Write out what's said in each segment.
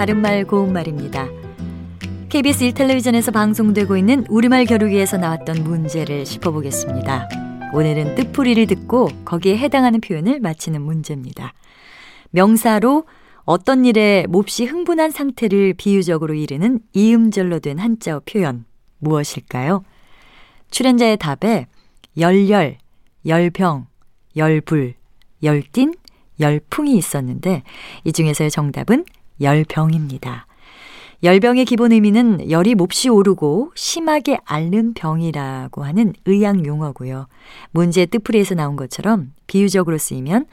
바른말 고운말입니다. KBS 1텔레비전에서 방송되고 있는 우리말 겨루기에서 나왔던 문제를 짚어보겠습니다. 오늘은 뜻풀이를 듣고 거기에 해당하는 표현을 맞히는 문제입니다. 명사로 어떤 일에 몹시 흥분한 상태를 비유적으로 이르는 이음절로 된 한자어 표현 무엇일까요? 출연자의 답에 열열, 열병, 열불, 열띤, 열풍이 있었는데 이 중에서의 정답은 열병입니다. 열병의 기본 의미는 열이 몹시 오르고 심하게 앓는 병이라고 하는 의학 용어고요. 문제의 뜻풀이에서 나온 것처럼 비유적으로 쓰이면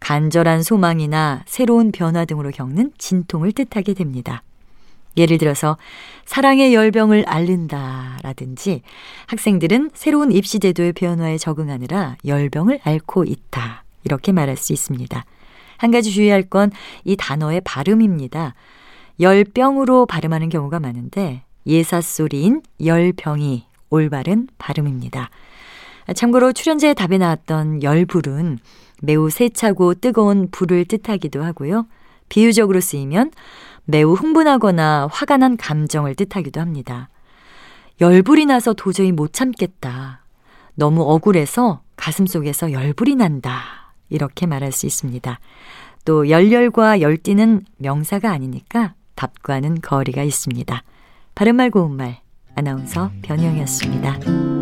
간절한 소망이나 새로운 변화 등으로 겪는 진통을 뜻하게 됩니다. 예를 들어서 사랑의 열병을 앓는다 라든지 학생들은 새로운 입시 제도의 변화에 적응하느라 열병을 앓고 있다. 이렇게 말할 수 있습니다. 한 가지 주의할 건 이 단어의 발음입니다. 열병으로 발음하는 경우가 많은데 예사소리인 열병이 올바른 발음입니다. 참고로 출연자의 답에 나왔던 열불은 매우 세차고 뜨거운 불을 뜻하기도 하고요. 비유적으로 쓰이면 매우 흥분하거나 화가 난 감정을 뜻하기도 합니다. 열불이 나서 도저히 못 참겠다. 너무 억울해서 가슴 속에서 열불이 난다. 이렇게 말할 수 있습니다. 또 열렬과 열띠는 명사가 아니니까 답과는 거리가 있습니다. 바른말 고운말 아나운서 변희영이었습니다.